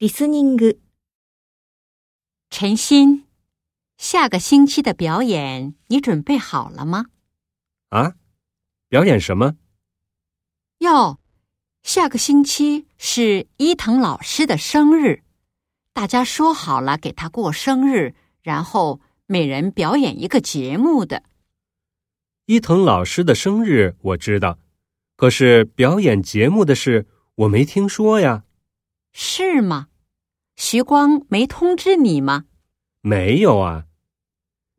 リスニング、陈鑫，下个星期的表演你准备好了吗？啊，表演什么？哟，下个星期是伊藤老师的生日，大家说好了给他过生日，然后每人表演一个节目的。伊藤老师的生日我知道，可是表演节目的事我没听说呀。 是吗？徐光没通知你吗？没有啊。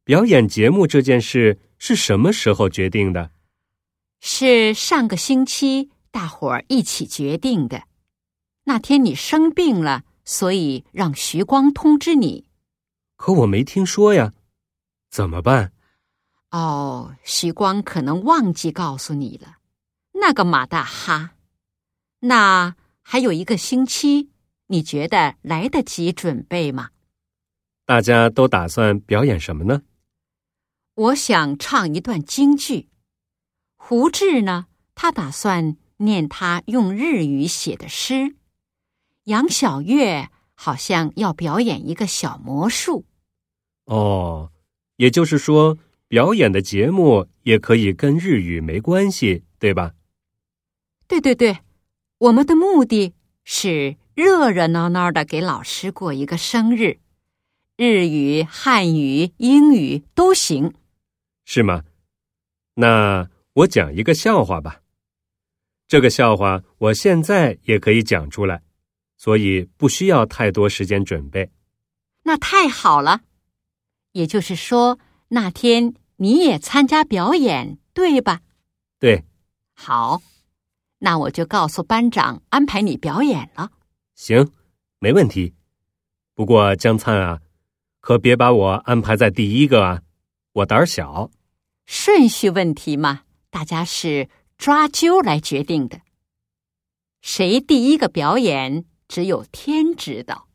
表演节目这件事是什么时候决定的？是上个星期大伙儿一起决定的。那天你生病了，所以让徐光通知你。可我没听说呀，怎么办？哦，徐光可能忘记告诉你了。那个马大哈，那还有一个星期，你觉得来得及准备吗？大家都打算表演什么呢？我想唱一段京剧。胡志呢，他打算念他用日语写的诗。杨小月好像要表演一个小魔术。哦，也就是说，表演的节目也可以跟日语没关系，对吧？对对对，我们的目的是热热闹闹的给老师过一个生日，日语、汉语、英语都行。是吗？那我讲一个笑话吧。这个笑话我现在也可以讲出来，所以不需要太多时间准备。那太好了，也就是说那天你也参加表演，对吧？对，好，那我就告诉班长安排你表演了。行，没问题。不过江灿啊，可别把我安排在第一个啊，我胆儿小。顺序问题嘛，大家是抓阄来决定的。谁第一个表演，只有天知道。